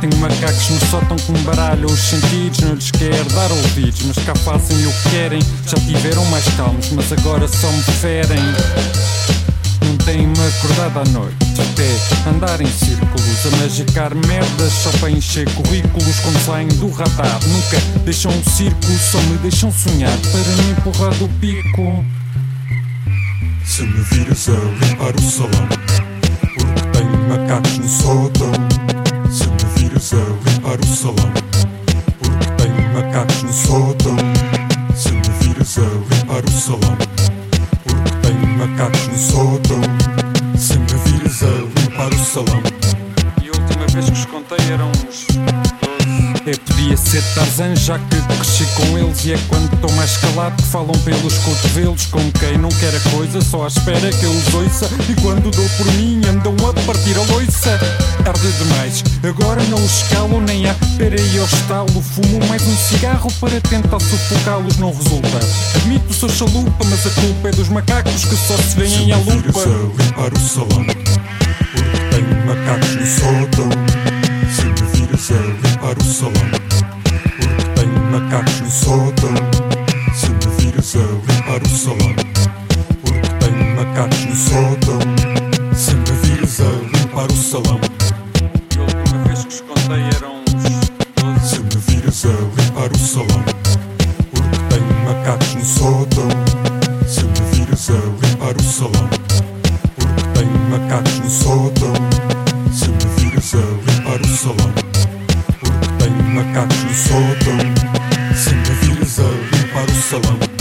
Tenho macacos no sótão que me baralham os sentidos. Não lhes quero dar ouvidos, mas cá fazem o que querem. Já tiveram mais calmos, mas agora só me ferem. Não têm-me acordado à noite Até andar em círculos A magicar merdas só para encher currículos Quando saem do radar Nunca deixam um círculo Só me deixam sonhar Para me empurrar do pico Se me viras a limpar o salão Porque tenho macacos no sótão o salão Porque tenho macacos no sótão. Se me viras a limpar o salão Porque tenho macacos no sótão. Se me viras a limpar o salão E a última vez que os contei eram uns 12 É, podia ser Tarzan já que cresci com eles E é quando estou mais calado que falam pelos cotovelos. Como quem não quer a coisa, só à espera que eu os ouça. E quando dou por mim andam a partir a loiça. Tarde demais, agora não os calo nem há. Peraí ao estalo, fumo mais um cigarro Para tentar sufocá-los, não resulta. Admito, sou chalupa, mas a culpa é dos macacos Que só se veem à lupa. a limpar o salão Porque tenho macacos no sótão salão Porque tenho macacos no sótão. Se me viras a limpar o salão Porque tenho macacos no sótão. Se me viras a limpar o salão E a última vez que os contei eram uns 12 Se me viras a limpar o salão Porque tenho macacos no sótão. Se me viras a limpar o salão Porque tenho macacos no sótão. Se me viras a limpar o salão macacos no sótão Se me viras a limpar o salão